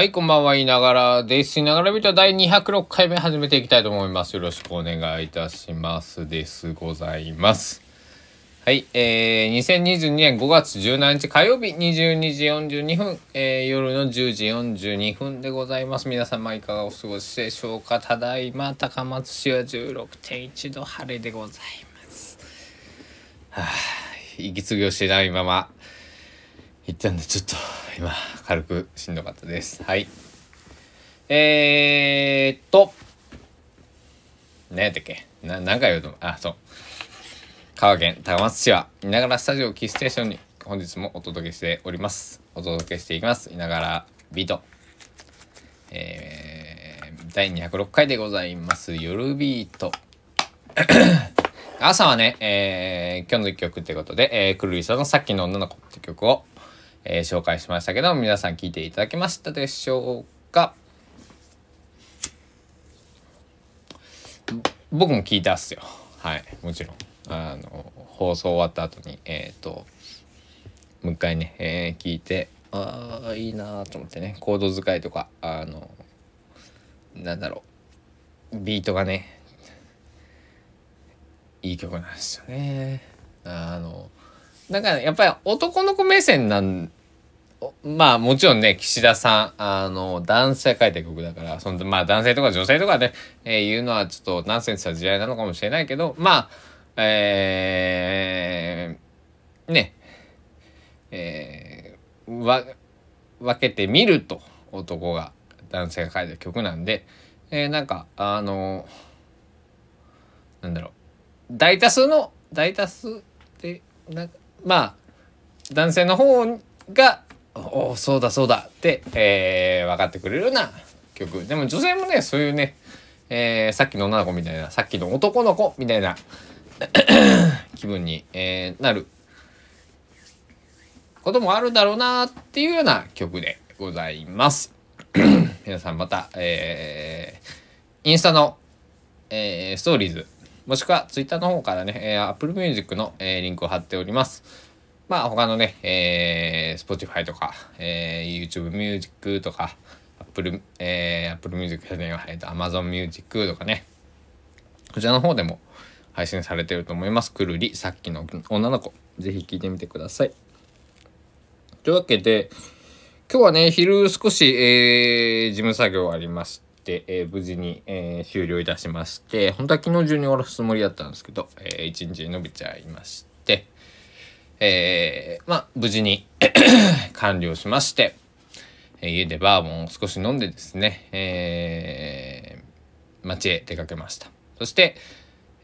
はい、こんばんは、いながらです。いながらビート第206回目始めていきたいと思います。よろしくお願いいたします。です。ございます。はい、えー、2022年5月17日火曜日22時42分、えー、夜の10時42分でございます。皆様いかがお過ごしでしょうかただいま、高松市は16.1度晴れでございます。はぁ、息継ぎをしてないまま、行ったんでちょっと今軽くしんどかったです。はい。えー、っと。何やったっけ？な何回言うとあそう。香川県高松市はいながらスタジオキーステーションに本日もお届けしております。お届けしていきます。いながらビート。えー、第206回でございます。夜ビート。朝はね、えー、今日の一曲ってことで、えー、くるりさんのさっきの女の子って曲をえー紹介しましたけど皆さん聞いていただけましたでしょうか？僕も聞いたっすよ。はいもちろん。あの放送終わった後にえっ、ともう一回ね、えー聞いてああいいなと思ってねコード使いとかあのなんだろうビートがねいい曲なんですよね。あのだからやっぱり男の子目線なんまあもちろんね岸田さんあの男性書いた曲だからそのまあ男性とか女性とかね、えー言うのはちょっとナンセンスな時代なのかもしれないけどまあえー、ねえー、わ分けてみると男が男性が書いた曲なんで、えーなんかあのなんだろう大多数の大多数でなんかまあ男性の方が「おおそうだそうだ」って、えー分かってくれるような曲でも女性もねそういうね、えーさっきの女の子みたいなさっきの男の子みたいな 気分に、えーなることもあるだろうなっていうような曲でございます。皆さんまた、えーインスタの、えーストーリーズもしくはツイッターの方からね、えー、Apple Music の、えーリンクを貼っております。まあ他のね、えー、Spotify とか、えー、YouTube Music とか Apple,、えー、Apple Music じゃねえよえー Amazon Music とかねこちらの方でも配信されてると思います。くるりさっきの女の子ぜひ聞いてみてください。というわけで今日はね昼少し、えー事務作業ありまして、えー無事に、えー終了いたしまして本当は昨日中に終わらすつもりだったんですけど、え1日伸びちゃいまして、えーまあ無事に 完了しまして、家でバーボンを少し飲んでですね、えー街へ出かけました。そして、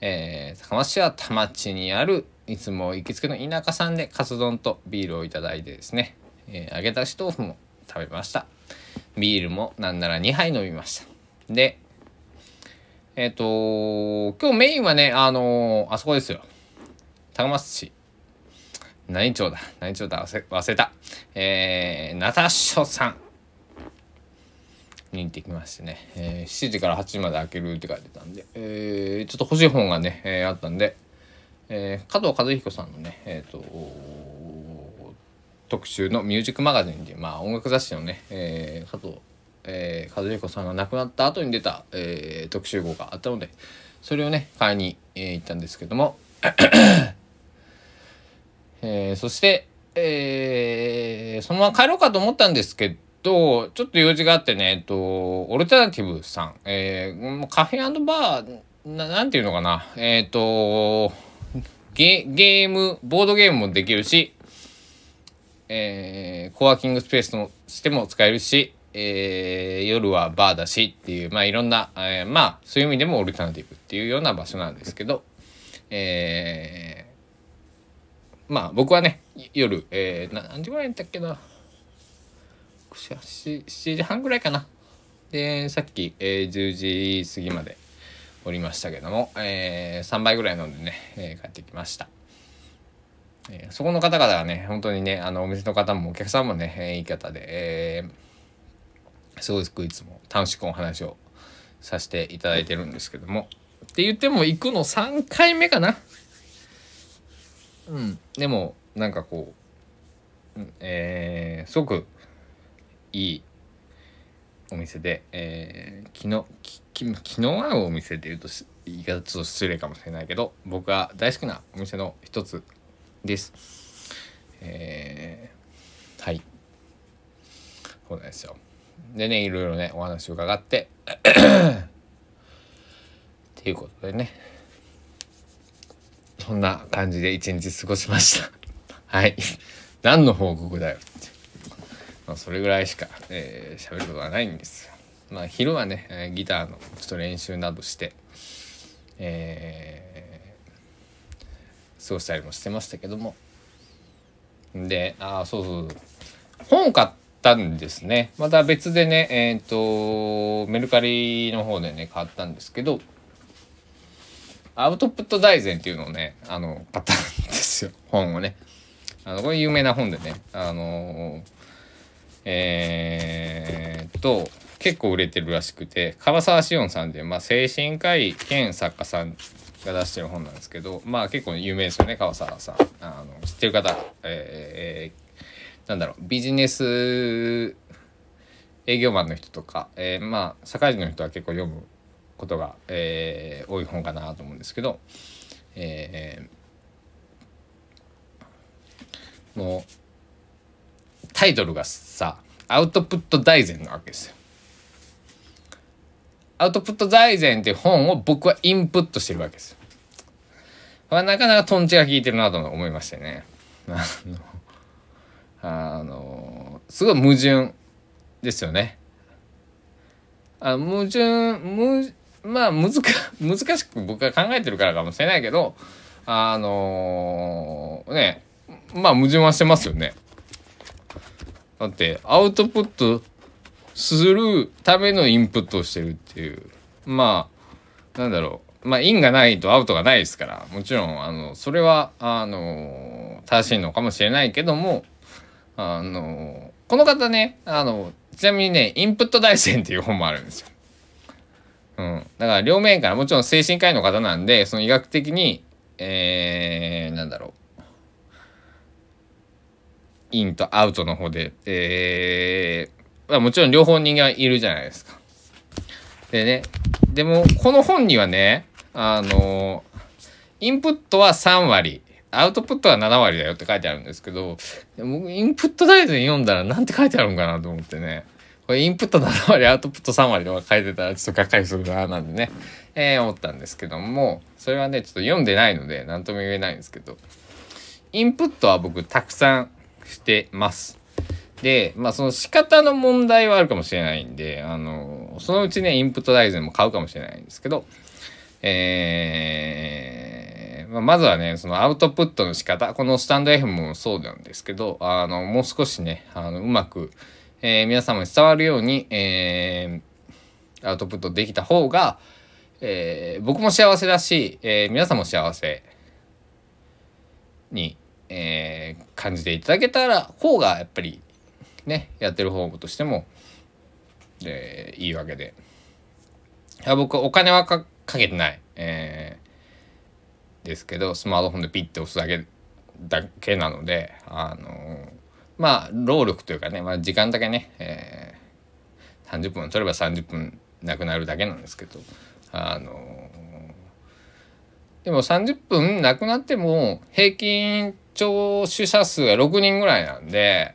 えー高松市は田町にあるいつも行きつけの田舎さんでカツ丼とビールをいただいてですね、えー揚げ出し豆腐も食べました。ビールもなんなら2杯飲みました。でえっ、と今日メインはねあのーあそこですよ。高松市。何町だ？何町だ？忘れ忘れた。えー、ナタッショさん。に行ってきましてね、えー7時から8時まで開けるって書いてたんで、えーちょっと欲しい本がね、えーあったんで、えー加藤和彦さんのねえっ、と特集の「ミュージックマガジン」で、まあ、音楽雑誌のね、えー加藤、えー和彦さんが亡くなった後に出た、えー特集号があったのでそれをね買いに、えー行ったんですけども。えーそして、えーそのまま帰ろうかと思ったんですけどちょっと用事があってね、えっと、オルタナティブさん、えーカフェバーななんていうのかなえっ、とゲゲームボードゲームもできるし、えーコワーキングスペースとしても使えるし、えー夜はバーだしっていうまあいろんな、えーまあそういう意味でもオルタナティブっていうような場所なんですけど、えーまあ僕はね夜、えー何時ぐらいだったっけな？7, 7時半ぐらいかな。でさっき、えー10時過ぎまでおりましたけども、えー3杯ぐらい飲んでね、えー帰ってきました、えーそこの方々はね本当にねあのお店の方もお客さんもね、えーいい方で、えーすごくいつも楽しくお話をさせていただいてるんですけども。って言っても行くの3回目かな。うん。でもなんかこう、うんえーすごくいいお店で、えー、昨日き昨日会うお店で言うと言い方ちょっと失礼かもしれないけど僕が大好きなお店の一つです。えー、はい。そうなんですよ。でねいろいろねお話を伺って。っていうことでね。そんな感じで一日過ごしました。はい。何の報告だよって、まあ、それぐらいしか喋、えー、ることはないんです。よまあ昼はね、ギターのちょっと練習などしてえー、過ごしたりもしてましたけどもでああそうそう本買ったんですねまた別でねえっ、ー、とメルカリの方でね買ったんですけどアウトプット大全っていうのをね、あの、買ったんですよ。本をね。あの、これ有名な本でね、あのえー、っと、結構売れてるらしくて、樺沢志音さんで、まあ、精神科医兼作家さんが出してる本なんですけど、まあ結構有名ですよね、樺沢さん。あの、知ってる方、えー、なんだろう、ビジネス営業マンの人とか、えー、まあ、社会人の人は結構読むことが、えー、多い本かなと思うんですけど、えー、もうタイトルがさアウトプット大全なわけですよ。アウトプット大全っていう本を僕はインプットしてるわけですよ。これはなかなかトンチが効いてるなと思いましてね。あのあのすごい矛盾ですよね。あ矛盾矛まあ難難しく僕が考えてるからかもしれないけどあの、ねまあ矛盾はしてますよね。だってアウトプットするためのインプットをしてるっていうまあなんだろうまあ因がないとアウトがないですからもちろんあのそれはあの正しいのかもしれないけどもあのこの方ねあのちなみにねインプット大全っていう本もあるんですよ。うん。だから両面からもちろん精神科医の方なんで、その医学的に、えー、なんだろう。インとアウトの方で、えー、まあもちろん両方人間はいるじゃないですか。でね、でもこの本にはね、あの、インプットは3割、アウトプットは7割だよって書いてあるんですけど、僕インプット大全読んだらなんて書いてあるんかなと思ってね。これインプット7割、アウトプット3割とか書いてたらちょっとがっかりするななんでね、えー、思ったんですけども、それはね、ちょっと読んでないので、何とも言えないんですけど、インプットは僕たくさんしてます。で、まあその仕方の問題はあるかもしれないんで、あの、そのうちね、インプット大全も買うかもしれないんですけど、えー、まあ、まずはね、そのアウトプットの仕方、このスタンド F もそうなんですけど、あの、もう少しね、あの、うまく、えー、皆様に伝わるように、えー、アウトプットできた方が、えー、僕も幸せだし、えー、皆さんも幸せに、えー、感じていただけたら方がやっぱりねやってる方としても、えー、いいわけで。いや僕お金はかけてない、えー、ですけどスマートフォンでピッて押すだけだけなのであのーまあ労力というかね、まあ、時間だけね、えー、30分取れば30分なくなるだけなんですけどあのでも30分なくなっても平均聴取者数が6人ぐらいなんで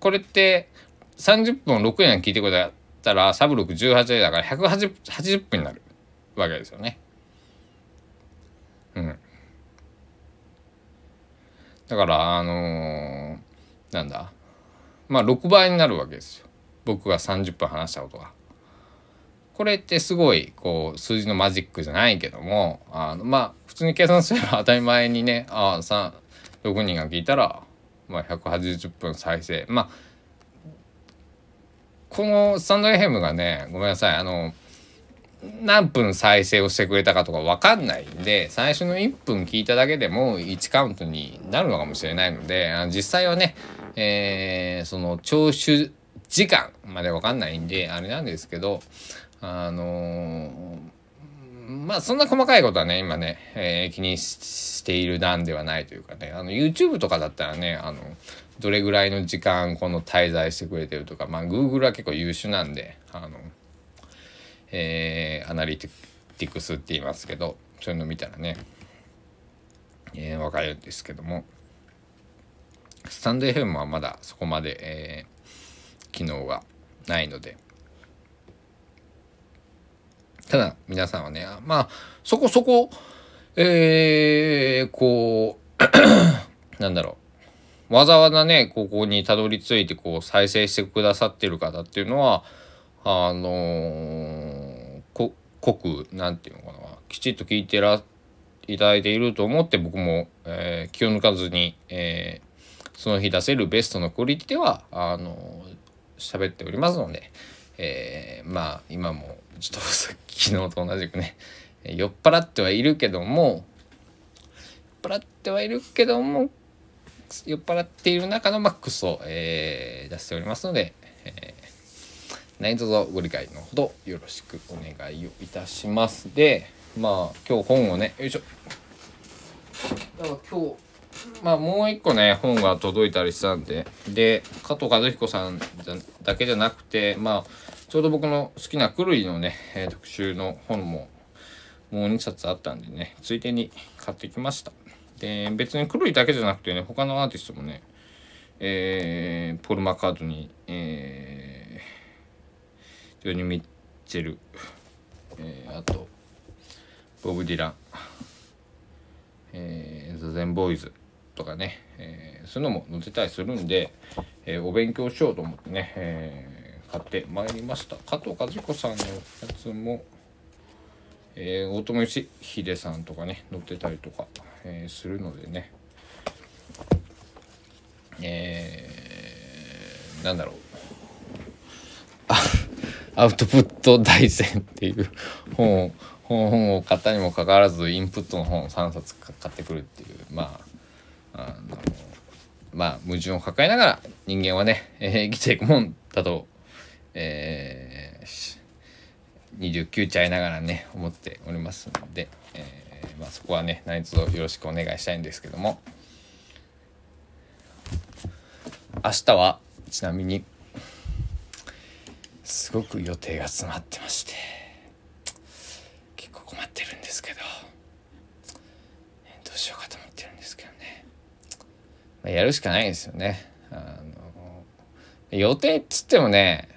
これって30分6人聞いてくれたらサブ6 18だから180分になるわけですよね。うん。だからあのーなんだ？まあ6倍になるわけですよ僕が30分話したことが。これってすごいこう数字のマジックじゃないけどもあのまあ普通に計算すれば当たり前にねああ6人が聞いたら、まあ、180分再生。まあこのスタンド FM がねごめんなさい。あの何分再生をしてくれたかとか分かんないんで最初の1分聞いただけでも1カウントになるのかもしれないので実際はね、えー、その聴取時間まで分かんないんであれなんですけどあのー、まあそんな細かいことはね今ね、えー、気にしているなんではないというかねあの YouTube とかだったらねあのどれぐらいの時間この滞在してくれてるとかまあ Google は結構優秀なんであの、えー、アナリティクスって言いますけどそういうの見たらね、えー、分かるんですけども。スタンド FM はまだそこまで、えー、機能がないのでただ皆さんはねまあそこそこえー、こう なんだろう。わざわざねここにたどり着いてこう再生してくださってる方っていうのはあのー、こ濃くなんていうのかな。きちっと聞いてらいただいていると思って僕も、えー、気を抜かずに、えー、その日出せるベストのクオリティではあの喋っておりますので、えー、まあ今もちょっと昨日と同じくね酔っ払ってはいるけども酔っ払ってはいるけども酔っ払っている中のマックスを、えー、出しておりますので、えー、何卒ご理解のほどよろしくお願いをいたします。でまあ今日本をねよいしょ。だから今日。まあもう一個ね本が届いたりしたんでで加藤和彦さんだけじゃなくてまあちょうど僕の好きなクルイのね、えー、特集の本ももう2冊あったんでねついでに買ってきました。で別にクルイだけじゃなくてね他のアーティストもねえー、ポル・マカートニー、えー、ジョニー・ミッチェル、えー、あとボブ・ディラン、えー、ザ・ゼン・ボーイズとかね、えー、そういうのも載せたりするんで、えー、お勉強しようと思ってね、えー、買ってまいりました。加藤和彦さんのやつも、えー、大友義秀さんとかね載ってたりとか、えー、するのでね。えー、なんだろう。アウトプット大全っていう本を本を買ったにもかかわらずインプットの本を3冊買ってくるっていうまああのまあ矛盾を抱えながら人間はね、えー、生きていくもんだと、えー、29ちゃいながらね思っておりますので、えー、まあ、そこはね何卒よろしくお願いしたいんですけども明日はちなみにすごく予定が詰まってまして結構困ってるんですけどどうしようかと思ってるんですけどねまあ、やるしかないですよね。あの予定っつってもね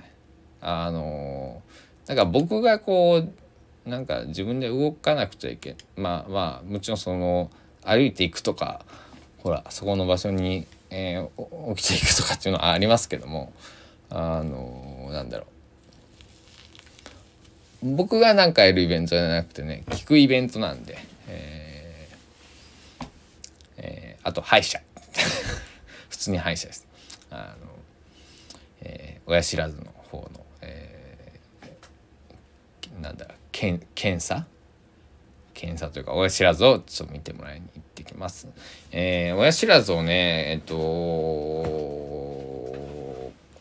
あのなんか僕がこうなんか自分で動かなくちゃいけんまあまあもちろんその歩いていくとかほらそこの場所に、えー、起きていくとかっていうのはありますけどもあのなんだろう僕が何かやるイベントじゃなくてね聞くイベントなんで、えーえー、あと歯医者 普通に歯医者です。あの、えー、親知らずの方の、えー、なんだ検検査？検査というか親知らずをちょっと見てもらいに行ってきます。えー、親知らずをねえっと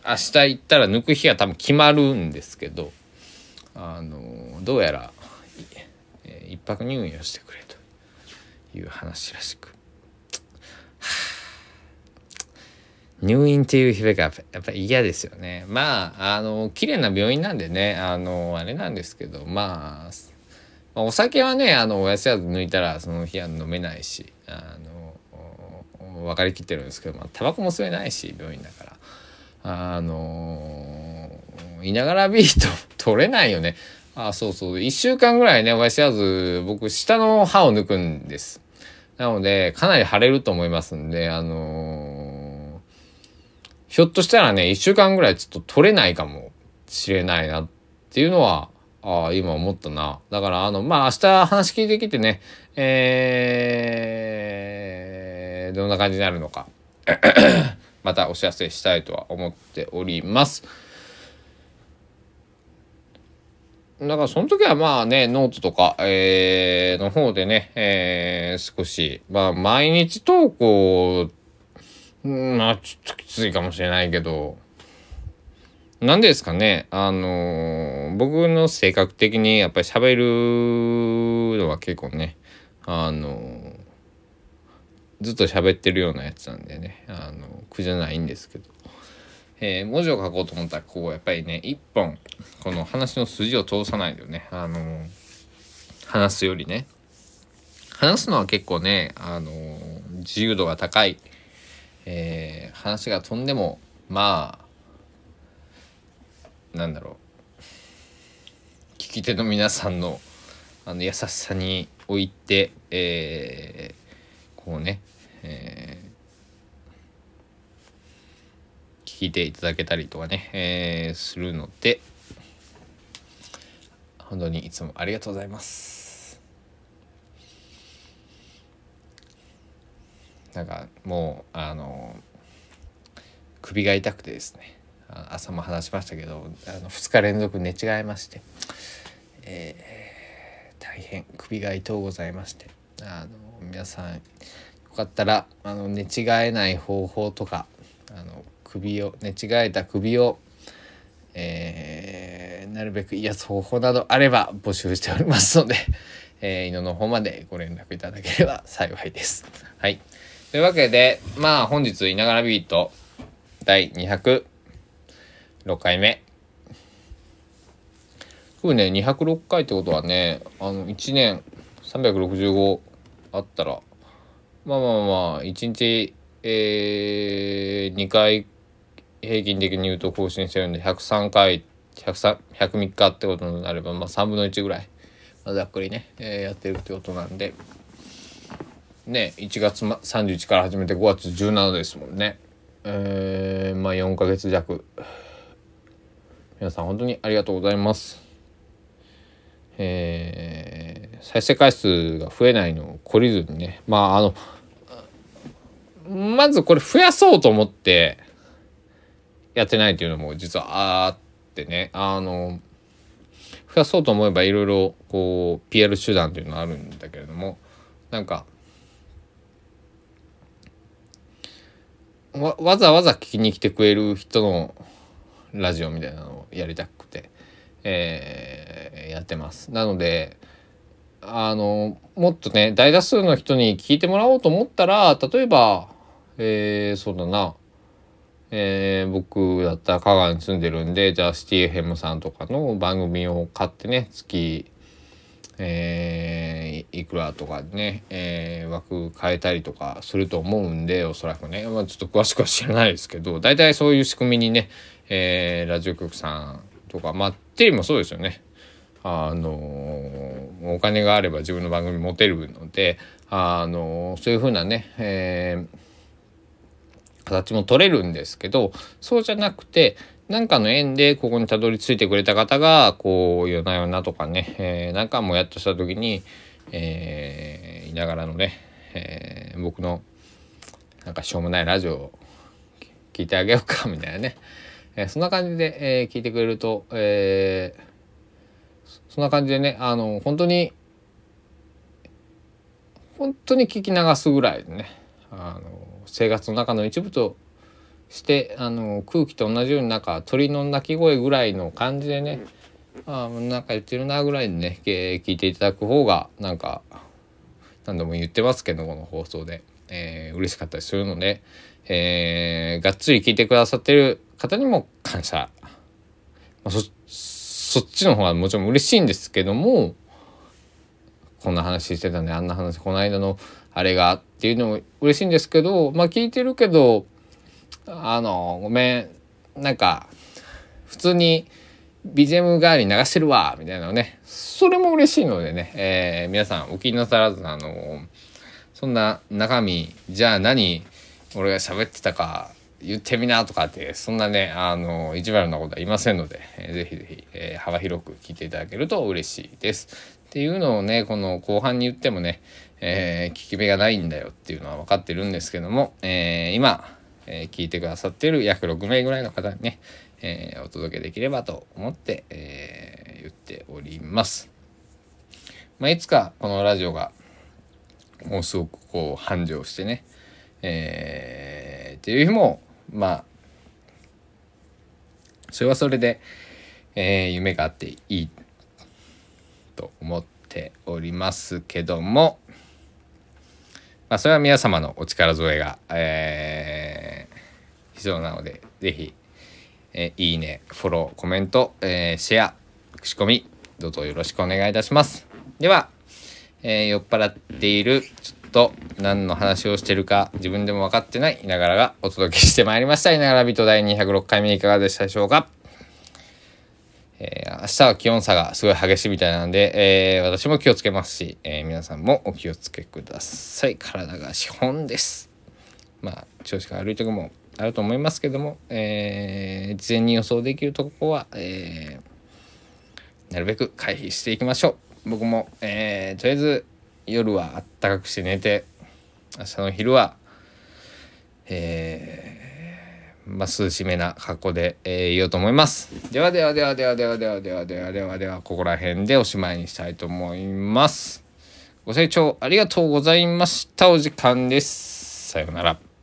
明日行ったら抜く日が多分決まるんですけどあのどうやら、えー、一泊入院をしてくれという話らしく入院っていう日がやっぱ嫌ですよね。まあ、あの、綺麗な病院なんでね、あの、あれなんですけど、まあ、お酒はね、あの、おやつや抜いたらその日は飲めないし、あの、分かりきってるんですけど、まあ、タバコも吸えないし、病院だから。あの、いながらビート 取れないよね。あ、そうそう。1週間ぐらいね、おやつやず、僕、下の歯を抜くんです。なので、かなり腫れると思いますんで、あのひょっとしたらね、1週間ぐらいちょっと取れないかもしれないなっていうのは、ああ、今思ったな。だから、あの、まあ、明日話聞いてきてね、えー、どんな感じになるのか、またお知らせしたいとは思っております。だからその時はまあね、ノートとか、えー、の方でね、えー、少し、まあ毎日投稿まあ、ちょっときついかもしれないけど、なんですかね、あの、僕の性格的にやっぱり喋いうのは結構ねあのずっと喋ってるようなやつなんでねあの苦じゃないんですけど、えー、文字を書こうと思ったらこうやっぱりね一本この話の筋を通さないとねあの話すよりね。話すのは結構ねあの自由度が高い、えー、話が飛んでもまあなんだろう聞き手の皆さんのあの優しさに置いて、えー、こうね、えー、聞いていただけたりとかね、えー、するので本当にいつもありがとうございます。なんかもうあの首が痛くてですね。朝も話しましたけどあの2日連続寝違えまして、えー大変首が痛うございまして。あの皆さんよかったらあの寝違えない方法とかあの首を寝違えた首を、えー、なるべく癒す方法などあれば募集しておりますので、えー、井野の方までご連絡いただければ幸いです。はい、というわけでまあ本日「いながらビート」第206回目。これね206回ってことはねあの1年365あったらまあまあまあ1日えー、2回平均的に言うと更新してるんで103回103 103日ってことになれば、まあ、3分の1ぐらい、まあ、ざっくりね、えー、やってるってことなんで。ね1月31から始めて5月17ですもんね。えー、まあ4ヶ月弱皆さん本当にありがとうございます。えー、再生回数が増えないのを懲りずにね。まああのまずこれ増やそうと思ってやってないっていうのも実はあってね。あの増やそうと思えばいろいろこう PR 手段っていうのはあるんだけれどもなんかわわざわざ聞きに来てくれる人のラジオみたいなのをやりたくてえー、やってます。なのであのもっとね大多数の人に聞いてもらおうと思ったら例えば、えー、そうだな、えー、僕だったら香川に住んでるんでじゃあシティエ FM さんとかの番組を買ってね月えー、いくらとかね、えー、枠変えたりとかすると思うんでおそらくね、まあ、ちょっと詳しくは知らないですけど大体そういう仕組みにね、えー、ラジオ局さんとかまあテレビもそうですよね。あのお金があれば自分の番組持てるのであのそういうふうなね、えー、形も取れるんですけどそうじゃなくて何かの縁でここにたどり着いてくれた方がこう夜な夜なとかね、えー、なんかもやっとした時に、えー、いながらのね、えー、僕のなんかしょうもないラジオを聞いてあげようかみたいなね。えー、そんな感じで、えー、聞いてくれると、えー、そんな感じでねあの本当に本当に聞き流すぐらいでねあの生活の中の一部としてあの空気と同じようになんか鳥の鳴き声ぐらいの感じでねあなんか言ってるなぐらいでね聞いていただく方がなんか何度も言ってますけどこの放送で、えー、嬉しかったりするので、えー、がっつり聞いてくださってる方にも感謝、まあ、そそっちの方がもちろん嬉しいんですけどもこんな話してたねあんな話この間のあれがっていうのも嬉しいんですけどまあ聞いてるけどあのごめん。なんか普通に BGM 代わりに流してるわみたいなのね。それも嬉しいのでね、えー、皆さんお気になさらずあのそんな中身じゃあ何俺が喋ってたか言ってみなとかってそんなねあの意地悪なことはいませんので、えー、ぜひぜひ、えー、幅広く聞いていただけると嬉しいです。っていうのをねこの後半に言ってもね、えー、聞き目がないんだよっていうのは分かってるんですけども、えー、今、えー、聞いてくださっている約6名ぐらいの方にね、えお届けできればと思って、え言っております。まあ、いつかこのラジオがもうすごくこう繁盛してね、えー、っていう日もまあそれはそれで、えー、夢があっていいと思ってておりますけども、まあ、それは皆様のお力添えが、えー、必要なので是非、えー、いいねフォローコメント、えー、シェア口コミどうぞよろしくお願いいたしますでは、えー、酔っ払っているちょっと何の話をしてるか自分でも分かってないいながらがお届けしてまいりましたいながらビト第206回目いかがでしたでしょうかえー、明日は気温差がすごい激しいみたいなんで、えー、私も気をつけますし、えー、皆さんもお気をつけください。体が資本です。まあ、調子が悪い時もあると思いますけども、えー事前に予想できるとこは、えなるべく回避していきましょう。僕も、えとりあえず夜はあったかくして寝て、明日の昼は、えーまあ、涼しめな格好で、えー、言おうと思います。ではではではではではではではではではではここら辺でおしまいにしたいと思います。ご清聴ありがとうございました。お時間です。さようなら。